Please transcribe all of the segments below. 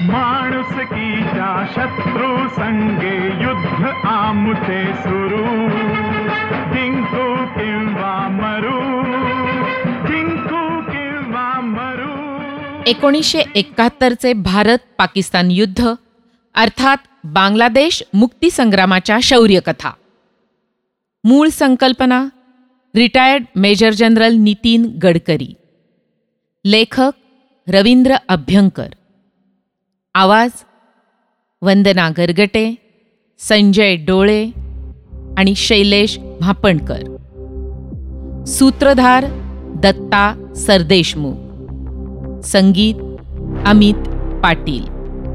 माणुसकीच्या शत्रू संगे युद्ध आमुचे सुरू। जिंकू किंवा मरू जिंकू किंवा मरू। एकोणीसशे एकाहत्तरचे भारत पाकिस्तान युद्ध अर्थात बांगलादेश मुक्तीसंग्रामाच्या शौर्यकथा। मूळ संकल्पना retired major general Nitin Gadkari. लेखक रवींद्र अभ्यंकर। आवाज वंदना गरगटे संजय डोळे आणि शैलेश भापणकर सूत्रधार दत्ता सरदेशमुख संगीत Amit Patil.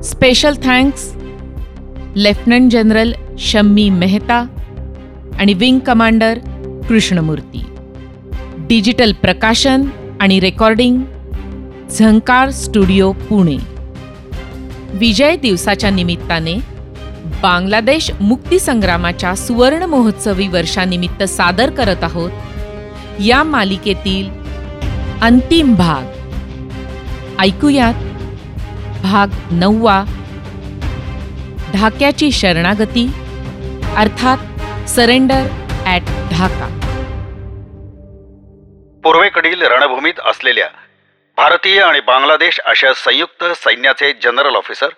Special thanks lieutenant general Shammi Mehta आणि विंग कमांडर कृष्णमूर्ती. डिजिटल प्रकाशन आणि रेकॉर्डिंग झंकार स्टुडिओ पुणे. विजय दिवसाच्या निमित्ताने बांगलादेश मुक्तीसंग्रामाच्या सुवर्ण महोत्सवी वर्षानिमित्त सादर करत आहोत. या मालिकेतील अंतिम भाग. ऐकूयात. भाग नववा. ढाक्याची शरणागती. अर्थात सरेंडर ॲट ढाका. पूर्वेकडील रणभूमीत असलेल्या भारतीय आणि बांगलादेश अशा संयुक्त सैन्याचे general officer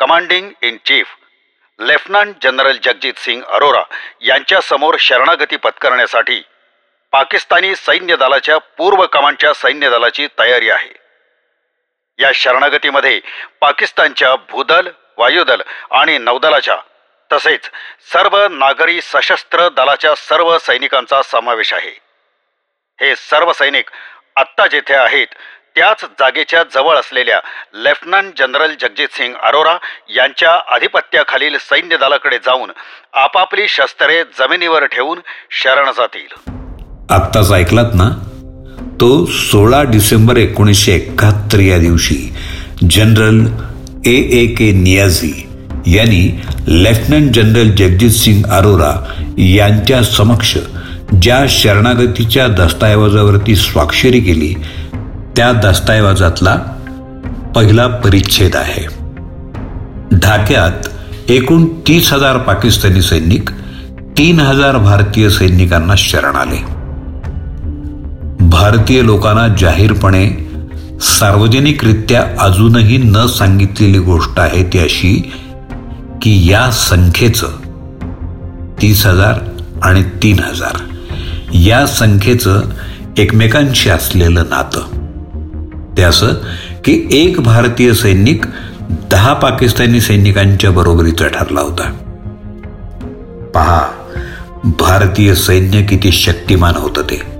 commanding in chief lieutenant general Jagjit Singh Arora यांच्यासमोर शरणागती पत्करण्यासाठी पाकिस्तानी सैन्य दलाच्या पूर्व कमांडच्या सैन्य दलाची तयारी आहे. या शरणागतीमध्ये पाकिस्तानच्या भूदल वायुदल आणि नौदलाच्या तसेच सर्व नागरी सशस्त्र दलाच्या सर्व सैनिकांचा समावेश आहे. हे सर्व सैनिक आत्ता जेथे आहेत त्याच जागेच्या जवळ असलेल्या लेफ्टनंट जनरल जगजित सिंग अरोरा यांच्या आधिपत्याखालील सैन्य दलाकडे जाऊन आपापली शस्त्रे जमिनीवर ठेवून शरण जातील. आत्ताच ऐकलात ना? तो सोळा डिसेंबर एकोणीसशे एकाहत्तर या दिवशी general A A K Niazi यांनी लेफ्टनंट जनरल जगजित सिंग अरोरा यांच्या समक्ष ज्या शरणागतीच्या दस्तऐवजावरती स्वाक्षरी केली त्या दस्तऐवजातला पहिला परिच्छेद आहे. ढाक्यात एकूण तीस हजार पाकिस्तानी सैनिक तीन हजार भारतीय सैनिकांना शरण आले. भारतीय लोकांना जाहीरपणे सार्वजनिकरित्या अजूनही न सांगितलेली गोष्ट आहे ती अशी की या संख्येचं तीस हजार आणि तीन हजार या संख्येचं एकमेकांशी असलेलं नातं. ते असं की एक भारतीय सैनिक दहा पाकिस्तानी सैनिकांच्या बरोबरीचा ठरला होता. पहा भारतीय सैन्य किती शक्तिमान होतं ते.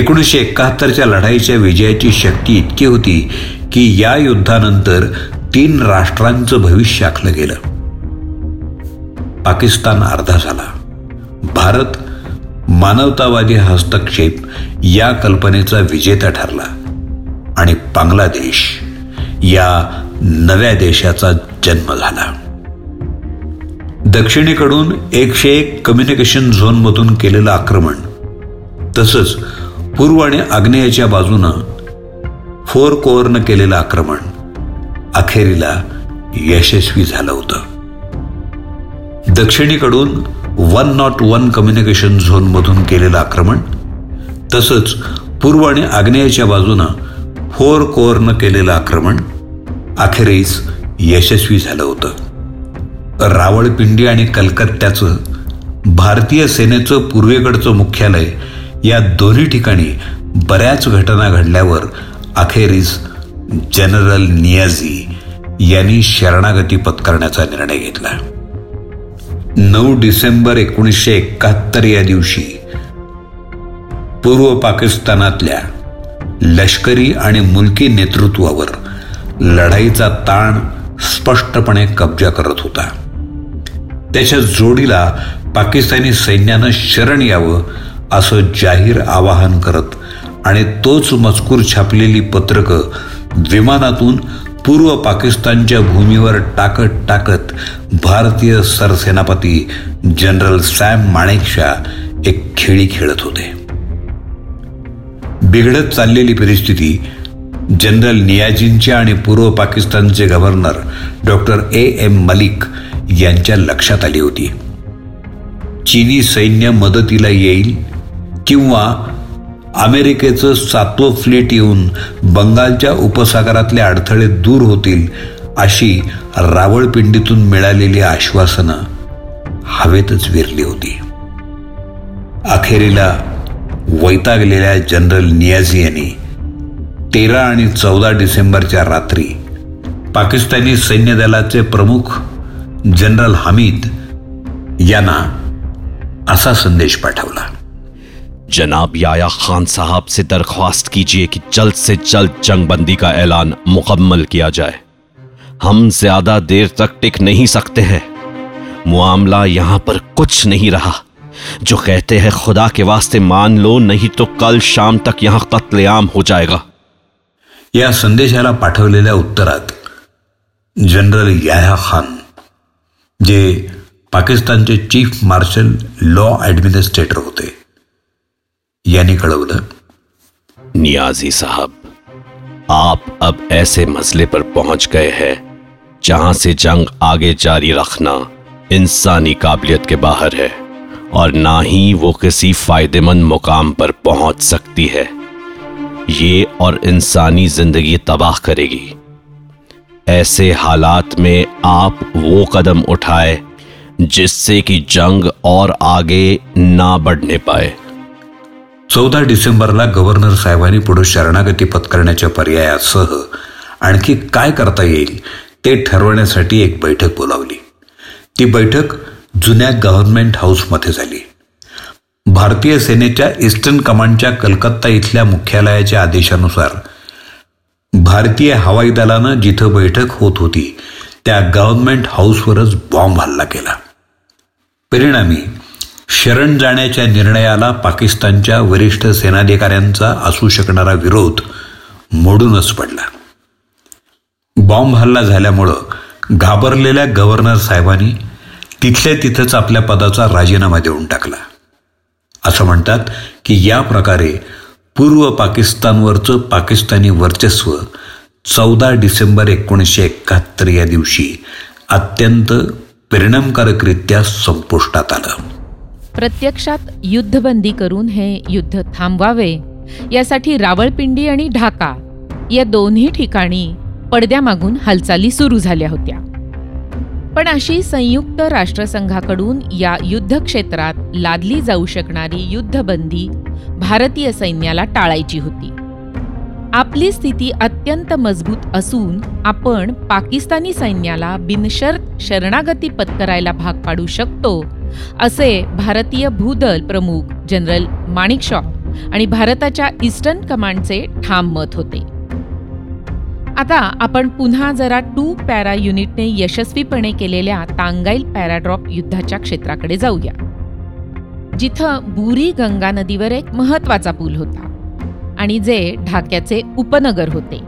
एकोणीसशे एकाहत्तरच्या लढाईच्या विजयाची शक्ती इतकी होती की या युद्धानंतर तीन राष्ट्रांचं भविष्य आखलं गेलं. पाकिस्तान अर्धा झाला. भारत मानवतावादी हस्तक्षेप या कल्पनेचा विजेता ठरला. आणि बांगलादेश या नव्या देशाचा जन्म झाला. दक्षिणेकडून एकशे एक कम्युनिकेशन झोनमधून केलेलं आक्रमण तसंच पूर्व आणि आग्नेयाच्या बाजूनं फोर कोअरनं केलेलं आक्रमण अखेरीला यशस्वी झालं होतं. दक्षिणेकडून वन नॉट वन कम्युनिकेशन झोनमधून केलेलं आक्रमण तसंच पूर्व आणि आग्नेयाच्या बाजूनं फोर कोअरनं केलेलं आक्रमण अखेरीस यशस्वी झालं होतं. रावळपिंडी आणि कलकत्त्याचं भारतीय सेनेचं पूर्वेकडचं मुख्यालय या दोन्ही ठिकाणी बऱ्याच घटना घडल्यावर अखेरीस जनरल नियाझी यांनी शरणागती पत्करण्याचा निर्णय घेतला. नऊ डिसेंबर एकोणीसशे एकाहत्तर या दिवशी पूर्व पाकिस्तानातल्या लष्करी आणि मुलकी नेतृत्वावर लढाईचा ताण स्पष्टपणे कब्जा करत होता. त्याच्या जोडीला पाकिस्तानी सैन्यानं शरण यावं असं जाहीर आवाहन करत आणि तोच मजकूर छापलेली पत्रकं विमानातून पूर्व पाकिस्तानच्या भूमीवर टाकत टाकत भारतीय सरसेनापती जनरल सॅम माणेकशा एक खेळी खेळत होते. बिघडत चाललेली परिस्थिती जनरल नियाजींचे आणि पूर्व पाकिस्तानचे governor doctor A M Malik यांच्या लक्षात आली होती. चीनी सैन्य मदतीला येईल किंवा अमेरिकेचं सातवं फ्लीट येऊन बंगालच्या उपसागरातले अडथळे दूर होतील अशी रावळपिंडीतून मिळालेली आश्वासनं हवेतच विरली होती. अखेरीला वैतागलेल्या जनरल नियाझी यांनी तेरा आणि चौदा डिसेंबरच्या रात्री पाकिस्तानी सैन्य दलाचे प्रमुख जनरल हमीद यांना असा संदेश पाठवला. जनाब याया खान साहब से दरख्वास्त कीजिए कि जल्द से जल्द जंगबंदी का ऐलान मुकम्मल किया जाए। हम ज़्यादा देर तक टिक नहीं सकते हैं। मामला यहाँ पर कुछ नहीं रहा। जो कहते हैं खुदा के वास्ते मान लो नहीं तो कल शाम तक यहाँ कत्लेआम हो जाएगा। या संदेशाला पाठवलेल्या उत्तरात जनरल याह्या खान जे पाकिस्तानचे चीफ मार्शल लॉ ॲडमिनिस्ट्रेटर होते यांनी कळवलं. नियाजी साहब आप अब ऐसे मसले पर पहुँच गए हैं जहाँ से जंग आगे जारी रखना इंसानी काबिलियत के बाहर है। और ना ही वो किसी फ़ायदेमंद मुकाम पर पहुँच सकती है। ये और इंसानी ज़िंदगी तबाह करेगी। ऐसे हालात में आप वो कदम उठाए जिससे कि जंग और आगे ना बढ़ने पाए। चौदा डिसेंबरला गव्हर्नर साहेबांनी पुढे शरणागती पत्करण्याच्या पर्यायासह आणखी काय करता येईल ते ठरवण्यासाठी एक बैठक बोलावली. ती बैठक जुन्या गव्हर्नमेंट हाऊसमध्ये झाली. भारतीय सेनेच्या ईस्टर्न कमांडच्या कलकत्ता इथल्या मुख्यालयाच्या आदेशानुसार भारतीय हवाई दलानं जिथं बैठक होत होती त्या गव्हर्नमेंट हाऊसवरच बॉम्ब हल्ला केला. परिणामी शरण जाण्याच्या निर्णयाला पाकिस्तानच्या वरिष्ठ सेनाधिकाऱ्यांचा असू शकणारा विरोध मोडूनच पडला. बॉम्ब हल्ला झाल्यामुळं घाबरलेल्या गव्हर्नर साहेबांनी तिथल्या तिथंच आपल्या पदाचा राजीनामा देऊन टाकला. असं म्हणतात की या प्रकारे पूर्व पाकिस्तानवरचं पाकिस्तानी वर्चस्व चौदा डिसेंबर एकोणीसशे एकाहत्तर या दिवशी अत्यंत परिणामकारकरित्या संपुष्टात आलं. प्रत्यक्षात युद्धबंदी करून हे युद्ध थांबवावे यासाठी रावळपिंडी आणि ढाका या दोन्ही ठिकाणी पडद्यामागून हालचाली सुरू झाल्या होत्या. पण अशी संयुक्त राष्ट्रसंघाकडून या युद्धक्षेत्रात लादली जाऊ शकणारी युद्धबंदी भारतीय सैन्याला टाळायची होती. आपली स्थिती अत्यंत मजबूत असून आपण पाकिस्तानी सैन्याला बिनशर्त शरणागती पत्करायला भाग पाडू शकतो असे भारतीय भूदल प्रमुख जनरल माणिकशॉ आणि भारताच्या ईस्टर्न कमांडचे ठाम मत होते. आता आपण पुन्हा जरा टू पॅरा युनिटने यशस्वीपणे केलेल्या तांगाईल पॅराड्रॉप युद्धाच्या क्षेत्राकडे जाऊया. जिथं बुरी गंगा नदीवर एक महत्त्वाचा पूल होता आणि जे ढाक्याचे उपनगर होते.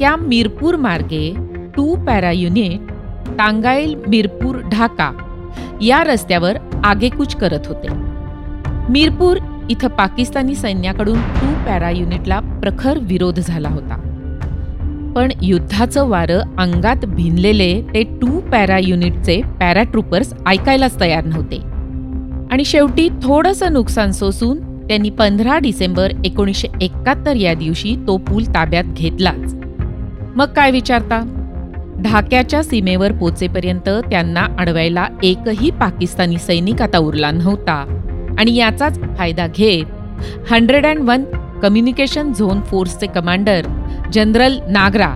त्या मिरपूर मार्गे two para unit Tangail Mirpur Dhaka या रस्त्यावर आगेकूच करत होते. मिरपूर इथं पाकिस्तानी सैन्याकडून टू पॅरा युनिटला प्रखर विरोध झाला होता. पण युद्धाचं वारं अंगात भिनलेले ते टू पॅरा युनिटचे पॅराट्रुपर्स ऐकायलाच तयार नव्हते. आणि शेवटी थोडंसं नुकसान सोसून त्यांनी पंधरा डिसेंबर एकोणीसशे एकाहत्तर या दिवशी तो पूल ताब्यात घेतलाच. मग काय विचारता? ढाक्याच्या सीमेवर पोचेपर्यंत त्यांना अडवायला एकही पाकिस्तानी सैनिक आता उरला नव्हता. आणि याचाच फायदा घेत hundred and one communication zone फोर्सचे कमांडर जनरल नागरा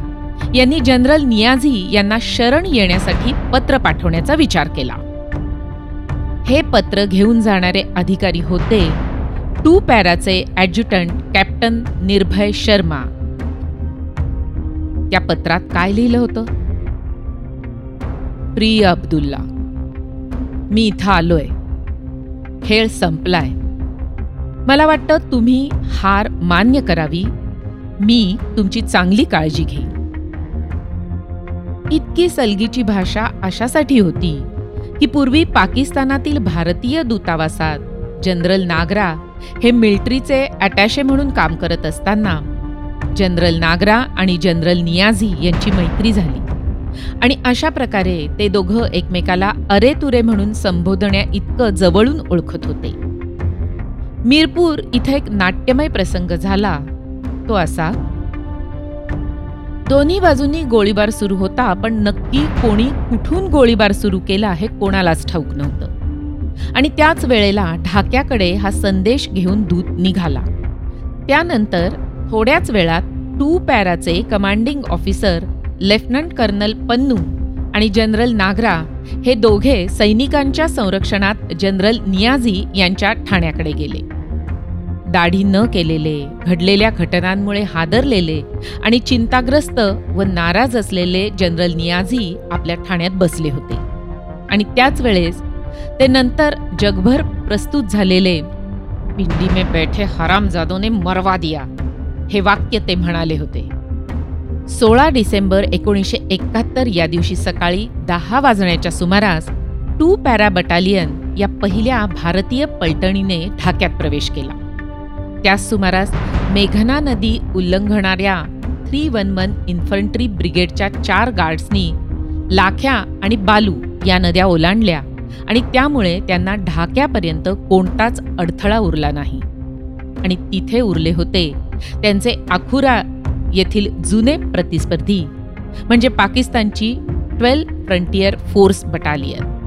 यांनी जनरल नियाझी यांना शरण येण्यासाठी पत्र पाठवण्याचा विचार केला. हे पत्र घेऊन जाणारे अधिकारी होते टू पॅराचे ॲडज्युटंट कॅप्टन निर्भय शर्मा. त्या पत्रात काय लिहिलं होतं? प्रिय अब्दुल्ला मी इथं आलोय. खेळ संपलाय. मला वाटतं तुम्ही हार मान्य करावी मी तुमची चांगली काळजी घेईन. इतकी सलगीची भाषा अशासाठी होती की पूर्वी पाकिस्तानातील भारतीय दूतावासात जनरल नागरा हे मिलिटरीचे अटॅशे म्हणून काम करत असताना जनरल नागरा आणि जनरल नियाझी यांची मैत्री झाली. आणि अशा प्रकारे ते दोघं एकमेकाला अरे तुरे म्हणून संबोधण्या इतकं जवळून ओळखत होते. मीरपूर इथं एक नाट्यमय प्रसंग झाला तो असा दोन्ही बाजूंनी गोळीबार सुरू होता पण नक्की कोणी कुठून गोळीबार सुरू केला हे कोणालाच ठाऊक नव्हतं. आणि त्याच वेळेला ढाक्याकडे हा संदेश घेऊन दूत निघाला. त्यानंतर थोड्याच वेळात two पॅराचे commanding officer lieutenant colonel Pannu आणि जनरल नागरा हे दोघे सैनिकांच्या संरक्षणात जनरल नियाझी यांच्या ठाण्याकडे गेले. दाढी न केलेले घडलेल्या घटनांमुळे हादरलेले आणि चिंताग्रस्त व नाराज असलेले जनरल नियाझी आपल्या ठाण्यात बसले होते. आणि त्याच वेळेस ते नंतर जगभर प्रस्तुत झालेले पिंडी में बैठे हरामजादोने मरवा दिया हे वाक्य ते म्हणाले होते. सोळा डिसेंबर एकोणीसशे एकाहत्तर या दिवशी सकाळी दहा वाजण्याच्या सुमारास टू पॅरा बटालियन या पहिल्या भारतीय पलटणीने ढाक्यात प्रवेश केला. त्याच सुमारास मेघना नदी उल्लंघणाऱ्या थ्री वन वन इन्फंट्री ब्रिगेडच्या चार गार्ड्सनी लाख्या आणि बालू या नद्या ओलांडल्या आणि त्यामुळे त्यांना ढाक्यापर्यंत कोणताच अडथळा उरला नाही. आणि तिथे उरले होते त्यांचे आखुरा येथील जुने प्रतिस्पर्धी म्हणजे पाकिस्तानची ट्वेल्व फ्रंटियर फोर्स बटालियन.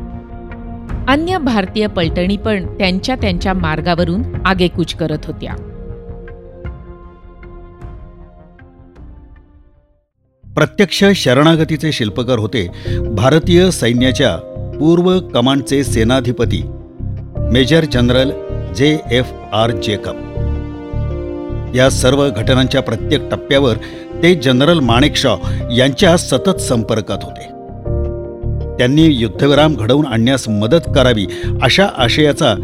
अन्य भारतीय पलटणी पण त्यांच्या त्यांच्या मार्गावरून आगेकूच करत होत्या. प्रत्यक्ष शरणागतीचे शिल्पकार होते भारतीय सैन्याच्या पूर्व कमांडचे सेनाधिपती major general J F R Jacob. या सर्व घटनांच्या प्रत्येक टप्प्यावर ते जनरल माणेकशॉ यांच्या सतत संपर्कात होते. त्यांनी युद्धविराम घडवून आणण्यास मदत करावी अशा आशयाचा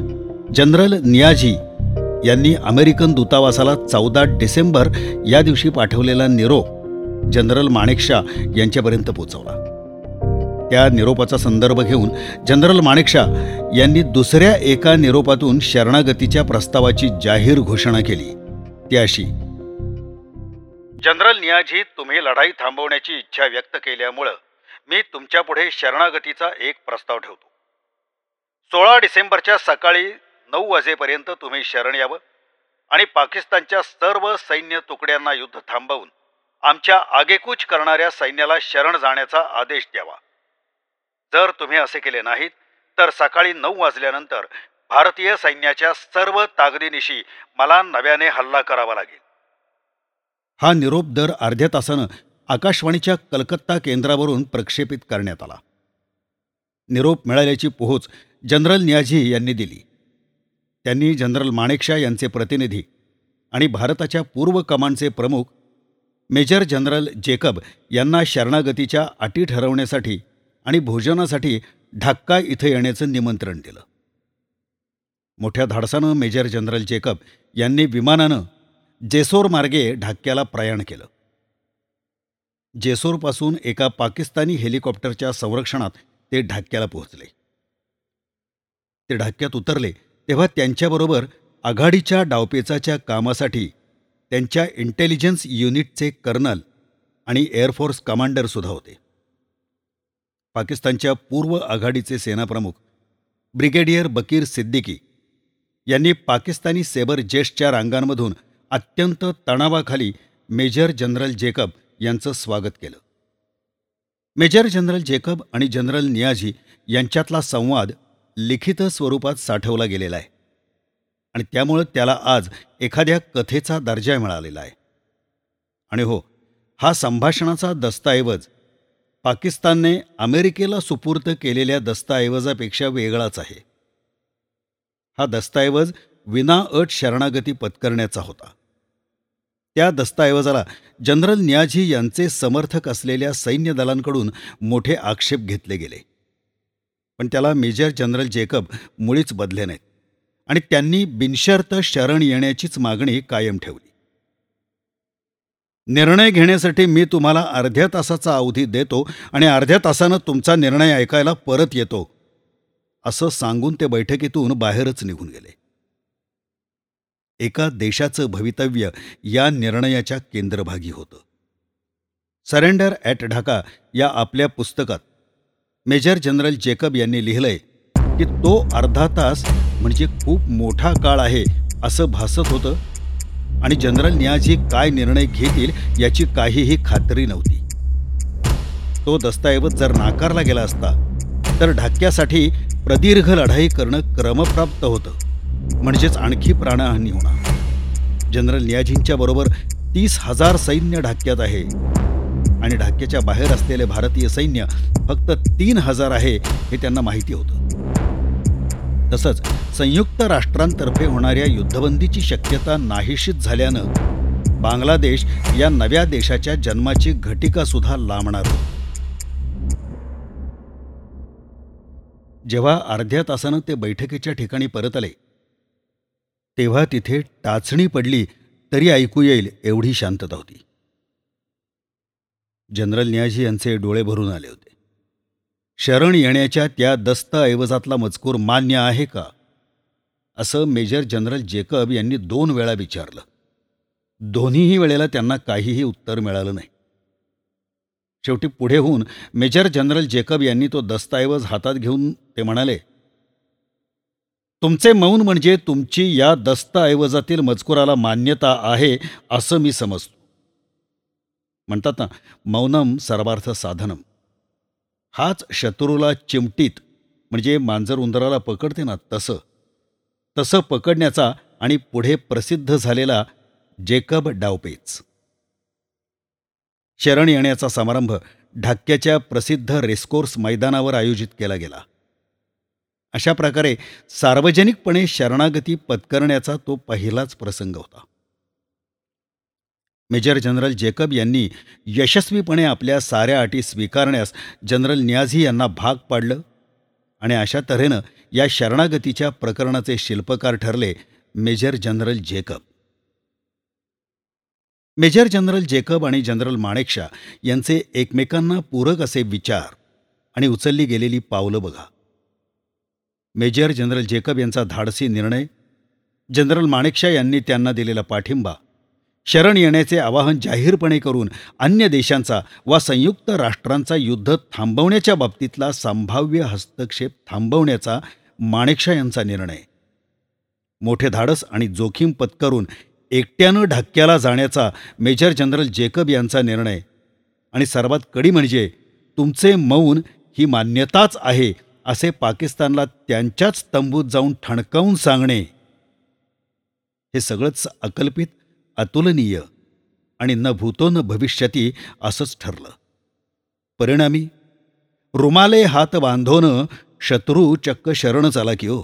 जनरल नियाझी यांनी अमेरिकन दूतावासाला चौदा डिसेंबर या दिवशी पाठवलेला निरोप जनरल माणेकशा यांच्यापर्यंत पोहोचवला. त्या निरोपाचा संदर्भ घेऊन जनरल माणेकशा यांनी दुसऱ्या एका निरोपातून शरणागतीच्या प्रस्तावाची जाहीर घोषणा केली. ती अशी जनरल नियाझी तुम्ही लढाई थांबवण्याची इच्छा व्यक्त केल्यामुळं मी तुमच्यापुढे शरणागतीचा एक प्रस्ताव ठेवतो. सोळा डिसेंबरच्या सकाळी नऊ वाजेपर्यंत तुम्ही शरण यावं आणि पाकिस्तानच्या सर्व सैन्य तुकड्यांना युद्ध थांबवून आमच्या आगेकूच करणाऱ्या सैन्याला शरण जाण्याचा आदेश द्यावा. जर तुम्ही असे केले नाहीत तर सकाळी नऊ वाजल्यानंतर भारतीय सैन्याच्या सर्व ताकदीनिशी मला नव्याने हल्ला करावा लागेल. हा निरोप दर अर्ध्या तासानं आकाशवाणीच्या कलकत्ता केंद्रावरून प्रक्षेपित करण्यात आला. निरोप मिळाल्याची पोहोच जनरल नियाझी यांनी दिली. त्यांनी जनरल माणेकशा यांचे प्रतिनिधी आणि भारताच्या पूर्व कमांडचे प्रमुख मेजर जनरल जेकब यांना शरणागतीच्या अटी ठरवण्यासाठी आणि भोजनासाठी ढाक्का इथं येण्याचं निमंत्रण दिलं. मोठ्या धाडसानं मेजर जनरल जेकब यांनी विमानानं जेसोर मार्गे ढाक्याला प्रयाण केलं. जेसोरपासून एका पाकिस्तानी हेलिकॉप्टरच्या संरक्षणात ते ढाक्याला पोहोचले. ते ढाक्यात उतरले तेव्हा त्यांच्याबरोबर आघाडीच्या डावपेचाच्या कामासाठी त्यांच्या इंटेलिजन्स युनिटचे कर्नल आणि एअरफोर्स कमांडरसुद्धा होते. पाकिस्तानच्या पूर्व आघाडीचे सेनाप्रमुख ब्रिगेडियर बकीर सिद्दीकी यांनी पाकिस्तानी सेबर जेस्टच्या रांगांमधून अत्यंत तणावाखाली मेजर जनरल जेकब यांचं स्वागत केलं. मेजर जनरल जेकब आणि जनरल नियाझी यांच्यातला संवाद लिखित स्वरूपात साठवला गेलेला आहे. आणि त्यामुळं त्याला आज एखाद्या कथेचा दर्जा मिळालेला आहे. आणि हो हा संभाषणाचा दस्तऐवज पाकिस्तानने अमेरिकेला सुपूर्त केलेल्या दस्तऐवजापेक्षा वेगळाच आहे. हा दस्तऐवज विना अट शरणागती पत्करण्याचा होता. त्या दस्तऐवजाला जनरल न्याझी यांचे समर्थक असलेल्या सैन्य दलांकडून मोठे आक्षेप घेतले गेले. पण त्याला मेजर जनरल जेकब मुळीच बदले नाहीत आणि त्यांनी बिनशर्त शरण येण्याचीच मागणी कायम ठेवली. निर्णय घेण्यासाठी मी तुम्हाला अर्ध्या तासाचा अवधी देतो आणि अर्ध्या तासानं तुमचा निर्णय ऐकायला परत येतो असं सांगून ते बैठकीतून बाहेरच निघून गेले. एका देशाचं भवितव्य या निर्णयाच्या केंद्रभागी होतं. सरेंडर ॲट ढाका या आपल्या पुस्तकात मेजर जनरल जेकब यांनी लिहिलंय की तो अर्धा तास म्हणजे खूप मोठा काळ आहे असं भासत होतं आणि जनरल नियाजी काय निर्णय घेतील याची काहीही खात्री नव्हती. तो दस्तऐवज जर नाकारला गेला असता तर ढाक्यासाठी प्रदीर्घ लढाई करणं क्रमप्राप्त होतं. म्हणजेच आणखी प्राणहानी होणार. जनरल नियाजींच्या बरोबर तीस हजार सैन्य ढाक्यात आहे. आणि ढाक्याच्या बाहेर असलेले भारतीय सैन्य फक्त तीन हजार आहे हे त्यांना माहिती होतं. तसंच संयुक्त राष्ट्रांतर्फे होणाऱ्या युद्धबंदीची शक्यता नाहीशीच झाल्यानं बांगलादेश या नव्या देशाच्या जन्माची घटिका सुद्धा लांबणार जेव्हा अर्ध्या तासानं ते बैठकीच्या ठिकाणी परत आले तेव्हा तिथे टाचणी पडली तरी ऐकू येईल एवढी शांतता होती. जनरल न्याजी यांचे डोळे भरून आले होते. शरण येण्याच्या त्या दस्तऐवजातला मजकूर मान्य आहे का? असं मेजर जनरल जेकब यांनी दोन वेळा विचारलं. दोन्हीही वेळेला त्यांना काहीही उत्तर मिळालं नाही. शेवटी पुढे होऊन मेजर जनरल जेकब यांनी तो दस्तऐवज हातात घेऊन ते म्हणाले तुमचे मौन म्हणजे तुमची या दस्तऐवजातील मजकुराला मान्यता आहे असं मी समजतो. म्हणतात ना मौनम सर्वार्थ साधनम. हाच शत्रूला चिमटीत म्हणजे मांजर उंदराला पकडते ना तसं. तसं पकडण्याचा आणि पुढे प्रसिद्ध झालेला जेकब डावपेच. शरण येण्याचा समारंभ ढाक्याच्या प्रसिद्ध रेस्कोर्स मैदानावर आयोजित केला गेला. अशा प्रकारे सार्वजनिकपणे शरणागती पत्करण्याचा तो पहिलाच प्रसंग होता. मेजर जनरल जेकब यांनी यशस्वीपणे आपल्या साऱ्या अटी स्वीकारण्यास जनरल न्याझी यांना भाग पाडलं आणि अशा तऱ्हेनं या शरणागतीच्या प्रकरणाचे शिल्पकार ठरले major general Jacob. Major general Jacob आणि जनरल माणेकशा यांचे एकमेकांना पूरक असे विचार आणि उचलली गेलेली पावलं बघा. मेजर जनरल जेकब यांचा धाडसी निर्णय जनरल माणेकशा यांनी त्यांना दिलेला पाठिंबा शरण येण्याचे आवाहन जाहीरपणे करून अन्य देशांचा वा संयुक्त राष्ट्रांचा युद्ध थांबवण्याच्या बाबतीतला संभाव्य हस्तक्षेप थांबवण्याचा माणेकशा यांचा निर्णय. मोठे धाडस आणि जोखीम पत्करून एकट्यानं ढाक्याला जाण्याचा मेजर जनरल जेकब यांचा निर्णय. आणि सर्वात कडी म्हणजे तुमचे मौन ही मान्यताच आहे असे पाकिस्तानला त्यांच्याच तंबूत जाऊन ठणकावून सांगणे हे सगळंच अकल्पित अतुलनीय आणि न भूतो न भविष्यती असंच ठरलं. परिणामी रुमाले हात बांधोन शत्रू चक्क शरण चाला की हो.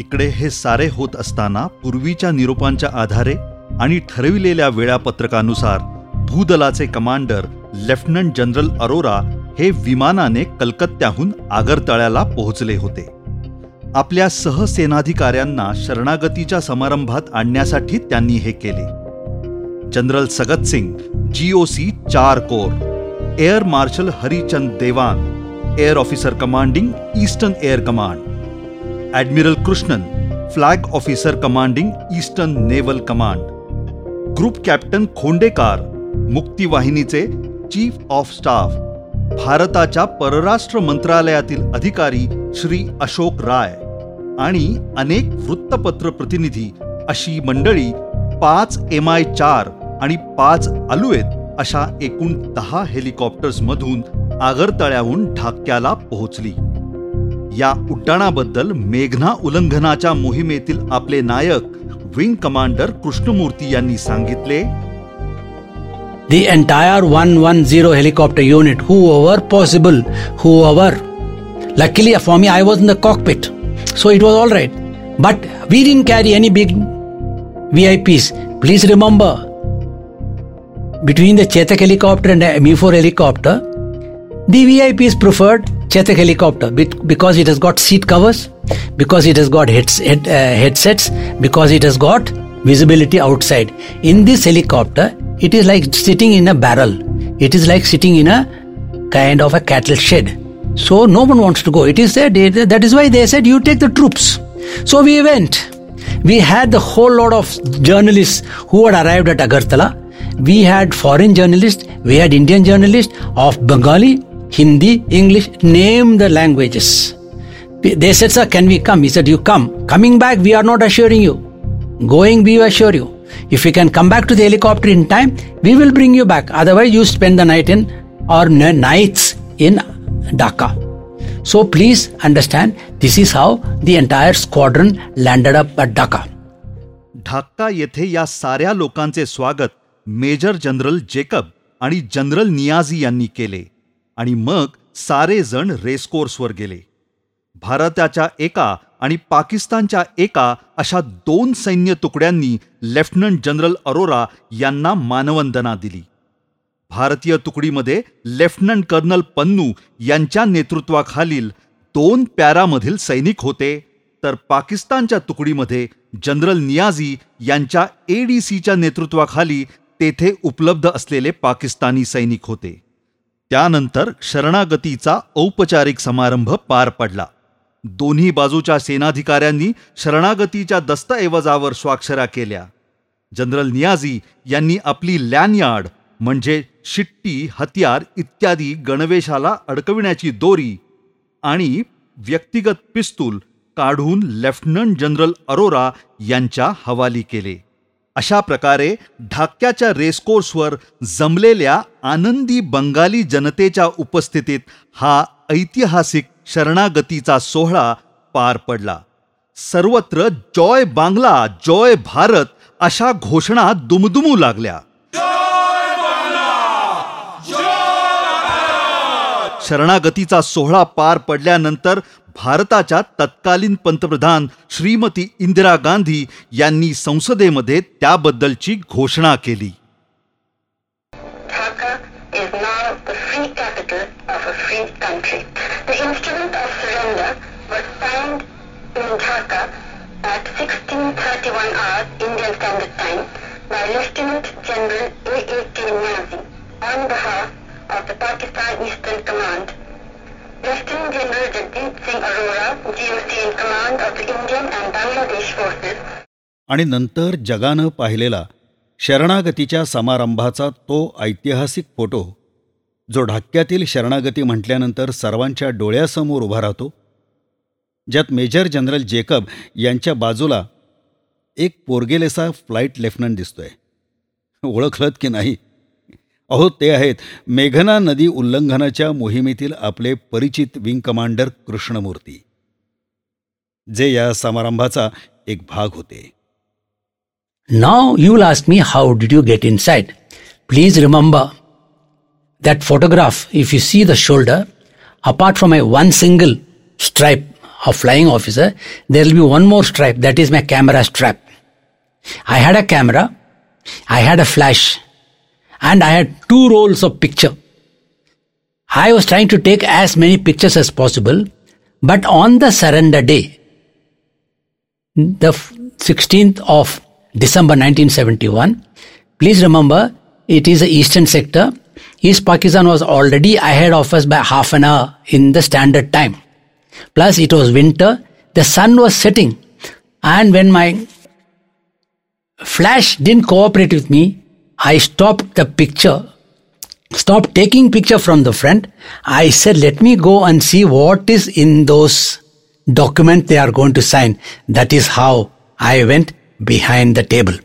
इकडे हे सारे होत असताना पूर्वीच्या निरोपांच्या आधारे आणि ठरविलेल्या वेळापत्रकानुसार भूदलाचे कमांडर लेफ्टनंट जनरल अरोरा हे विमानाने कलकत्त्याहून आगरतळ्याला पोहोचले होते. आपल्या सहसेनाधिकाऱ्यांना शरणागतीच्या समारंभात आणण्यासाठी त्यांनी हे केले. जनरल सगत सिंग जीओसी चार corps air marshal Harichand Dewan air officer commanding eastern air command admiral Krishnan flag officer commanding eastern naval command group captain Khondkar मुक्तीवाहिनीचे chief of staff भारताच्या परराष्ट्र मंत्रालयातील अधिकारी श्री अशोक राय आणि अनेक वृत्तपत्र प्रतिनिधी अशी मंडळी पाच एम आय चार आणि पाच अलुएत अशा एकूण दहा हेलिकॉप्टर्समधून आगरतळ्याहून ढाक्याला पोहोचली. या उड्डाणाबद्दल मेघना उल्लंघनाच्या मोहिमेतील आपले नायक विंग कमांडर कृष्णमूर्ती यांनी सांगितले the entire 110 helicopter unit, whoever possible, whoever. Luckily for me, I was in the cockpit, so it was all right. But we didn't carry any big VIPs. Please remember, between the Chetak helicopter and the Mi-4 helicopter, the VIPs preferred Chetak helicopter because it has got seat covers, because it has got heads, head, uh, headsets, because it has got visibility outside. In this helicopter, it is like sitting in a barrel. It is like sitting in a kind of a cattle shed. So no one wants to go. It is said that is why they said you take the troops. So we went. we had the whole lot of journalists who had arrived at Agartala. We had foreign journalists, we had Indian journalists of Bengali, Hindi, English, name the languages. They said, Sir, can we come? He said, You come. Coming back, we are not assuring you. Going, we assure you. If you can come back to the helicopter in time, we will bring you back. Otherwise, you spend the night in or nights in Dhaka. So please understand, this is how the entire squadron landed up at Dhaka. Dhaka येथे या साऱ्या लोकांचे स्वागत major general Jacob आणि general Niazi यांनी केले आणि मग सारे जण रेसकोर्सवर गेले भारताच्या एका आणि पाकिस्तानच्या एका अशा दोन सैन्य तुकड्यांनी लेफ्टनंट जनरल अरोरा यांना मानवंदना दिली. भारतीय तुकडीमध्ये लेफ्टनंट कर्नल पन्नू यांच्या नेतृत्वाखालील दोन पॅरामधील सैनिक होते तर पाकिस्तानच्या तुकडीमध्ये जनरल नियाझी यांच्या एडीसीच्या नेतृत्वाखाली तेथे उपलब्ध असलेले पाकिस्तानी सैनिक होते. त्यानंतर शरणागतीचा औपचारिक समारंभ पार पडला. दोन्ही बाजूच्या सेनाधिकाऱ्यांनी शरणागतीच्या दस्तऐवजावर स्वाक्षऱ्या केल्या. जनरल नियाझी यांनी आपली लॅनयार्ड म्हणजे शिट्टी हत्यार इत्यादी गणवेशाला अडकविण्याची दोरी आणि व्यक्तिगत पिस्तूल काढून लेफ्टनंट जनरल अरोरा यांच्या हवाली केले. अशा प्रकारे ढाक्याच्या रेसकोर्सवर जमलेल्या आनंदी बंगाली जनतेच्या उपस्थितीत हा ऐतिहासिक शरणागतीचा सोहळा पार पडला. सर्वत्र जॉय बांगला जॉय भारत अशा घोषणा दुमदुमू लागल्या. शरणागतीचा सोहळा पार पडल्यानंतर भारताच्या तत्कालीन पंतप्रधान श्रीमती इंदिरा गांधी यांनी संसदेमध्ये त्याबद्दलची घोषणा केली. Signed Dhaka at 1631 hours Indian Standard Time by Lieutenant General A.A.K. Niazi on behalf of the Pakistan Eastern Command. Lieutenant General Jagdeep Singh Arora, GOC in command of the Indian and Bangladesh forces, आणि नंतर जगानं पाहिलेला शरणागतीच्या समारंभाचा तो ऐतिहासिक photo जो ढाक्यातील शरणागती म्हटल्यानंतर सर्वांच्या डोळ्यासमोर उभा राहतो ज्यात मेजर जनरल जेकब यांच्या बाजूला एक पोरगेलेसा फ्लाईट लेफ्टनंट दिसतोय. ओळखलत की नाही? अहो ते आहेत मेघना नदी उल्लंघनाच्या मोहिमेतील आपले परिचित विंग कमांडर कृष्णमूर्ती जे या समारंभाचा एक भाग होते. नाव you last me how did you get inside please remember that photograph if you see the shoulder apart from I one single stripe of flying officer, there will be one more stripe, that is my camera strap. I had a camera, I had a flash, and I had two rolls of picture. I was trying to take as many pictures as possible, but on the surrender day, the 16th of December 1971. Please remember, it is the eastern sector. East Pakistan was already ahead of us by half an hour in the standard time. Plus, it was winter. The sun was setting. And when my flash didn't cooperate with me, I stopped the picture, stopped taking picture from the front. I said, let me go and see what is in those documents they are going to sign. That is how I went behind the table.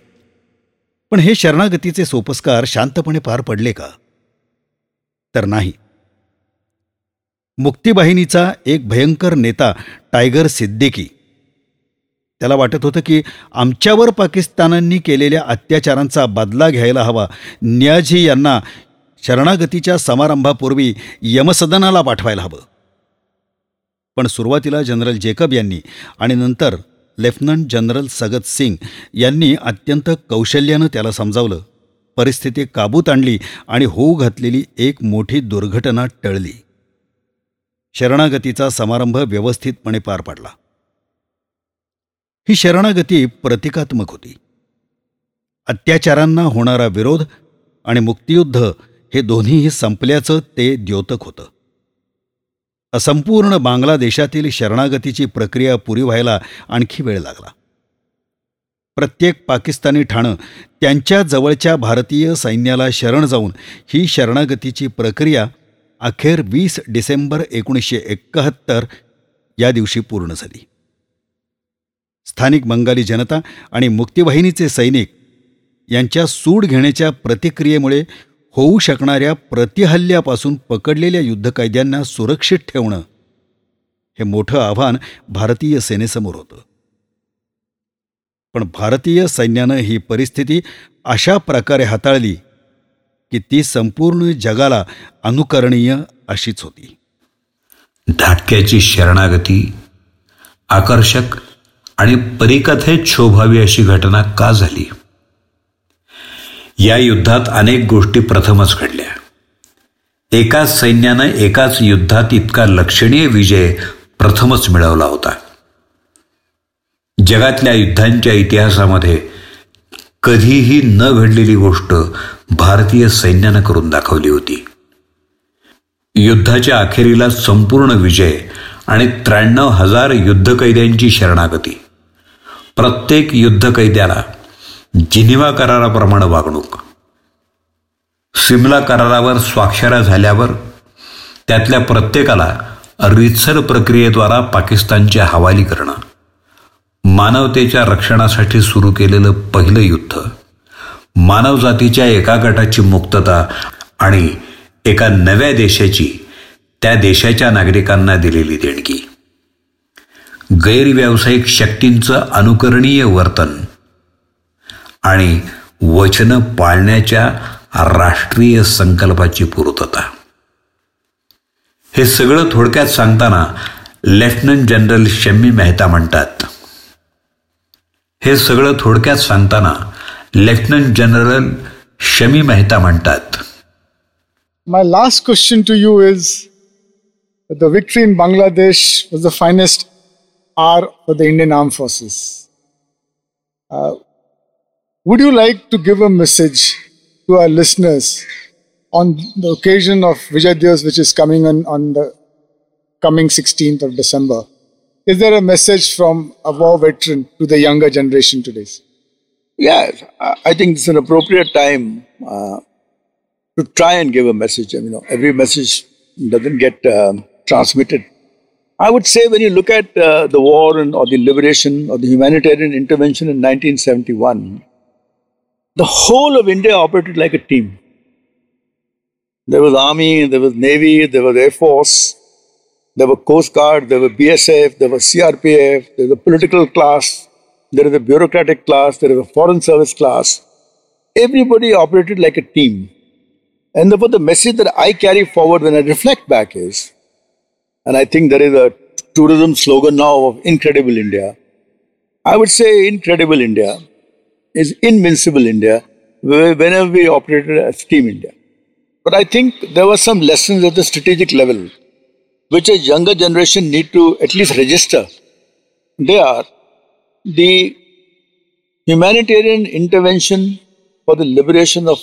पण हे शरणागतीचे सोपस्कार शांतपणे पार पडले का तर नाही मुक्तीबाहिनीचा एक भयंकर नेता टायगर सिद्दीकी. त्याला वाटत होतं की आमच्यावर पाकिस्तानांनी केलेल्या अत्याचारांचा बदला घ्यायला हवा. न्याझी यांना शरणागतीच्या समारंभापूर्वी यमसदनाला पाठवायला हवं. पण सुरुवातीला जनरल जेकब यांनी आणि नंतर लेफ्टनंट जनरल सगत सिंग यांनी अत्यंत कौशल्यानं त्याला समजावलं. परिस्थिती काबूत आणली आणि होऊ घातलेली एक मोठी दुर्घटना टळली. शरणागतीचा समारंभ व्यवस्थितपणे पार पडला. ही शरणागती प्रतिकात्मक होती. अत्याचारांना होणारा विरोध आणि मुक्तियुद्ध हे दोन्हीही संपल्याचं ते द्योतक होतं. असंपूर्ण बांगलादेशातील शरणागतीची प्रक्रिया पुरी व्हायला आणखी वेळ लागला. प्रत्येक पाकिस्तानी ठाणं त्यांच्या जवळच्या भारतीय सैन्याला शरण जाऊन ही शरणागतीची प्रक्रिया अखेर वीस डिसेंबर एकोणीसशे एक्काहत्तर या दिवशी पूर्ण झाली. स्थानिक बंगाली जनता आणि मुक्तिवाहिनीचे सैनिक यांच्या सूड घेण्याच्या प्रतिक्रियेमुळे होऊ शकणाऱ्या प्रतिहल्ल्यापासून पकडलेल्या युद्धकैद्यांना सुरक्षित ठेवणं हे मोठं आव्हान भारतीय सेनेसमोर होतं. पण भारतीय सैन्यानं ही परिस्थिती अशा प्रकारे हाताळली की ती संपूर्ण जगाला अनुकरणीय अशीच होती. धाटक्याची शरणागती आकर्षक आणि परिकथेत शोभावी अशी घटना का झाली? या युद्धात अनेक गोष्टी प्रथमच घडल्या. एकाच सैन्यानं एकाच युद्धात इतका लक्षणीय विजय प्रथमच मिळवला होता. जगातल्या युद्धांच्या इतिहासामध्ये कधीही न घडलेली गोष्ट भारतीय सैन्यानं करून दाखवली होती. युद्धाच्या अखेरीला संपूर्ण विजय आणि त्र्याण्णव हजार युद्धकैद्यांची शरणागती. प्रत्येक युद्धकैद्याला जिनिवा कराराप्रमाणे वागणूक. सिमला करारावर स्वाक्षऱ्या झाल्यावर त्यातल्या प्रत्येकाला रितसर प्रक्रियेद्वारा पाकिस्तानच्या हवाली करणं. मानवतेच्या रक्षणासाठी सुरू केलेलं पहिलं युद्ध. मानवजातीच्या एका गटाची मुक्तता आणि एका नव्या देशाची त्या देशाच्या नागरिकांना दिलेली देणगी. गैरव्यावसायिक शक्तींचं अनुकरणीय वर्तन आणि वचनं पाळण्याच्या राष्ट्रीय संकल्पाची पूर्तता. हे सगळं थोडक्यात सांगताना लेफ्टनंट जनरल शम्मी मेहता म्हणतात. हे सगळं थोडक्यात सांगताना लेफ्टनंट जनरल शमी मेहता म्हणतात My last question to you is the victory in Bangladesh was the finest hour for the Indian Armed Forces. Uh, would you like to give a message to our listeners on the occasion of Vijay Diwas, which is coming on, on the coming 16th of December? Is there a message from a war veteran to the younger generation today? Yeah, I think it's an appropriate time uh, to try and give a message. I mean, you know, every message doesn't get um transmitted. I would say when you look at uh, the war and, or the liberation or the humanitarian intervention in 1971, the whole of India operated like a team. There was army, there was navy, there was air force, there were coast guard, there were BSF, there was CRPF, there was a political class, there is a bureaucratic class, there is a foreign service class. Everybody operated like a team. And therefore, the message that I carry forward when I reflect back is, and I think there is a tourism slogan now of Incredible India. I would say Incredible India is Invincible India whenever we operated as Team India. But I think there were some lessons at the strategic level which a younger generation need to at least register. They are the humanitarian intervention for the liberation of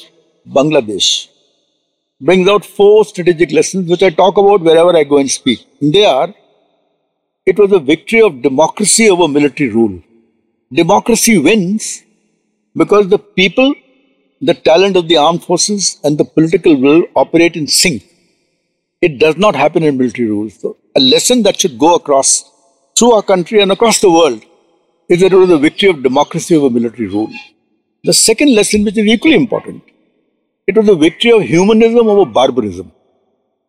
Bangladesh brings out four strategic lessons which I talk about wherever I go and speak. They are it was a victory of democracy over military rule. Democracy wins because the people, the talent of the armed forces, and the political will operate in sync. It does not happen in military rule. So, a lesson that should go across through our country and across the world is that it was a victory of democracy over military rule. The second lesson, which is equally important, it was a victory of humanism over barbarism.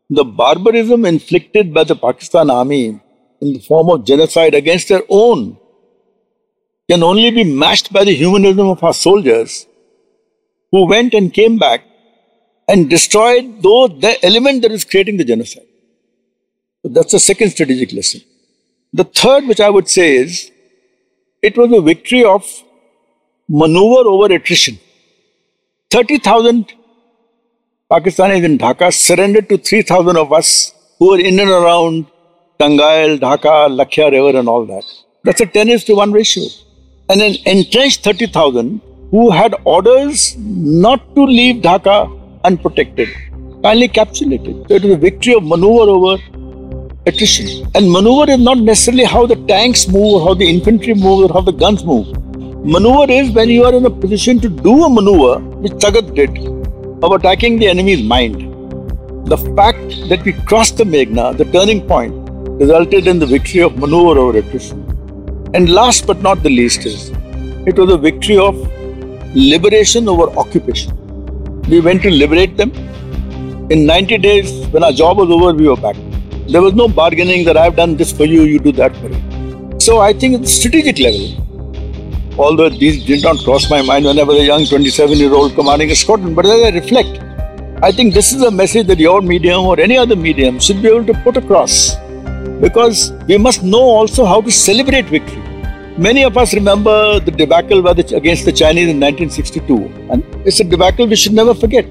The barbarism inflicted by the Pakistan army in the form of genocide against their own can only be matched by the humanism of our soldiers who went and came back and destroyed those, the element that is creating the genocide. So that's the second strategic lesson. The third, which I would say, is it was a victory of maneuver over attrition. 30,000 Pakistanis in Dhaka surrendered to 3,000 of us who were in and around Tangail, Dhaka, Lakhya River, and all that. That's a 10 is to 1 ratio. And an entrenched 30,000 who had orders not to leave Dhaka unprotected, finally capitulated. So it was a victory of maneuver over attrition. And maneuver is not necessarily how the tanks move, or how the infantry move, or how the guns move. Maneuver is when you are in a position to do a maneuver, which Tagat did, of attacking the enemy's mind. The fact that we crossed the Meghna, the turning point, resulted in the victory of maneuver over attrition. And last but not the least is, it was a victory of liberation over occupation. We went to liberate them. In 90 days, when our job was over, we were back. There was no bargaining that I've done this for you, you do that for me. So I think at the strategic level, although these did not cross my mind when I was a young 27 year old commanding a squadron, but as I reflect, I think this is a message that your medium or any other medium should be able to put across. Because we must know also how to celebrate victory. Many of us remember the debacle against the Chinese in 1962, and it's a debacle we should never forget.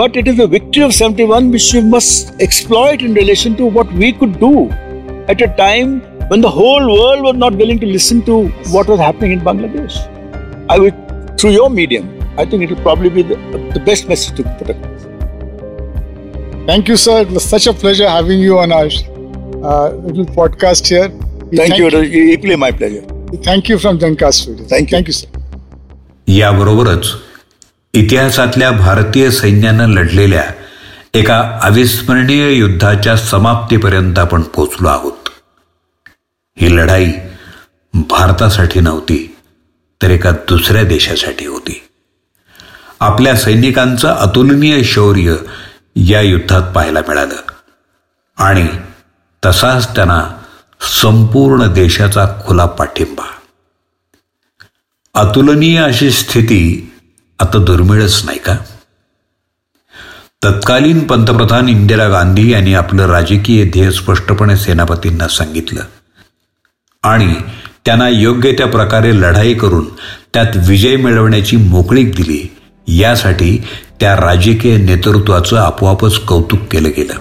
But it is a victory of 71 which we must exploit in relation to what we could do at a time when the whole world was not willing to listen to what was happening in Bangladesh. I would, through your medium, I think it will probably be the, the best message to put across. Thank you, sir. It was such a pleasure having you on our uh, little podcast here. Thank, you. you. Equally my pleasure. Thank you from Studios. Thank you. Thank you, sir. याबरोबरच इतिहासातल्या भारतीय सैन्यानं लढलेल्या एका अविस्मरणीय युद्धाच्या समाप्तीपर्यंत आपण पोचलो आहोत ही लढाई भारतासाठी नव्हती तर एका दुसऱ्या देशासाठी होती आपल्या सैनिकांचं अतुलनीय शौर्य या युद्धात पाहायला मिळालं आणि तसाच त्यांना संपूर्ण देशाचा खुला पाठिंबा. अतुलनीय अशी स्थिती आता दुर्मिळच नाही का? तत्कालीन पंतप्रधान इंदिरा गांधी यांनी आपलं राजकीय ध्येय स्पष्टपणे सेनापतींना सांगितलं. आणि त्यांना योग्य त्या प्रकारे लढाई करून त्यात विजय मिळवण्याची मोकळीक दिली यासाठी त्या राजकीय नेतृत्वाचं आपोआपच कौतुक केलं गेलं.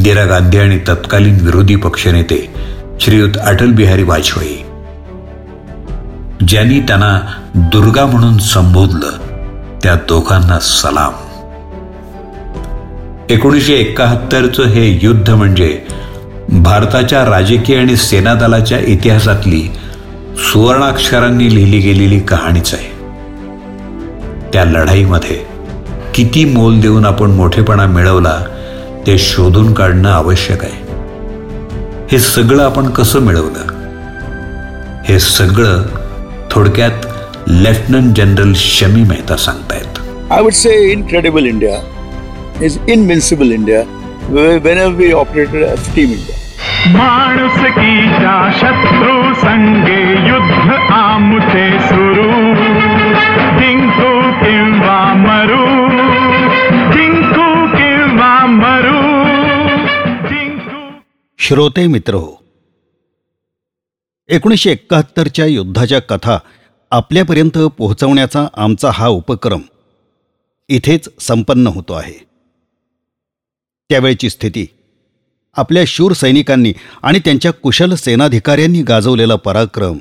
इंदिरा गांधी आणि तत्कालीन विरोधी पक्षनेते श्रीयुत अटल बिहारी वाजपेयी. ज्यांनी त्यांना दुर्गा म्हणून संबोधलं त्या दोघांना सलाम. एकोणीसशे एकाहत्तरचं हे युद्ध म्हणजे भारताच्या राजकीय आणि सेना दलाच्या इतिहासातली सुवर्णाक्षरांनी लिहिली गेलेली कहाणीच आहे. त्या लढाईमध्ये किती मोल देऊन आपण मोठेपणा मिळवला ते शोधून काढणं आवश्यक आहे. हे सगळं आपण कसं मिळवलं? हे सगळं थोडक्यात लेफ्टनंट जनरल शमी मेहता सांगतायत. I would say incredible India is invincible India whenever we operated as team India. माणूस कीच्या शत्रू संगे युद्ध आमुचे सुरू। जिंकू किंवा मरू श्रोते मित्र हो. एकोणीसशे एकाहत्तरच्या युद्धाच्या कथा आपल्यापर्यंत पोहोचवण्याचा आमचा हा उपक्रम इथेच संपन्न होतो आहे. त्यावेळची स्थिती आपल्या शूर सैनिकांनी आणि त्यांच्या कुशल सेनाधिकाऱ्यांनी गाजवलेला पराक्रम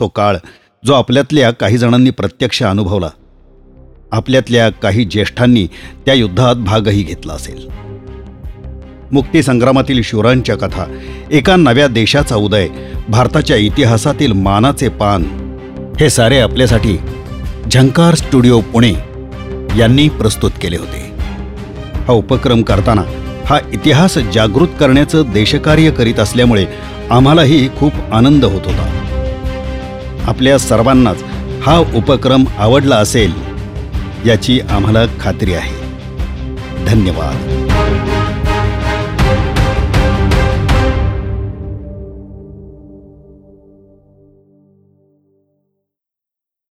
तो काळ जो आपल्यातल्या काही जणांनी प्रत्यक्ष अनुभवला आपल्यातल्या काही ज्येष्ठांनी त्या युद्धात भागही घेतला असेल. मुक्तीसंग्रामातील शूरांच्या कथा. एका नव्या देशाचा उदय. भारताच्या इतिहासातील मानाचे पान. हे सारे आपल्यासाठी झंकार स्टुडिओ पुणे यांनी प्रस्तुत केले होते. हा उपक्रम करताना हा इतिहास जागृत करण्याचं देशकार्य करीत असल्यामुळे आम्हालाही खूप आनंद होत होता. आपल्या सर्वांनाच हा उपक्रम आवडला असेल याची आम्हाला खात्री आहे. धन्यवाद.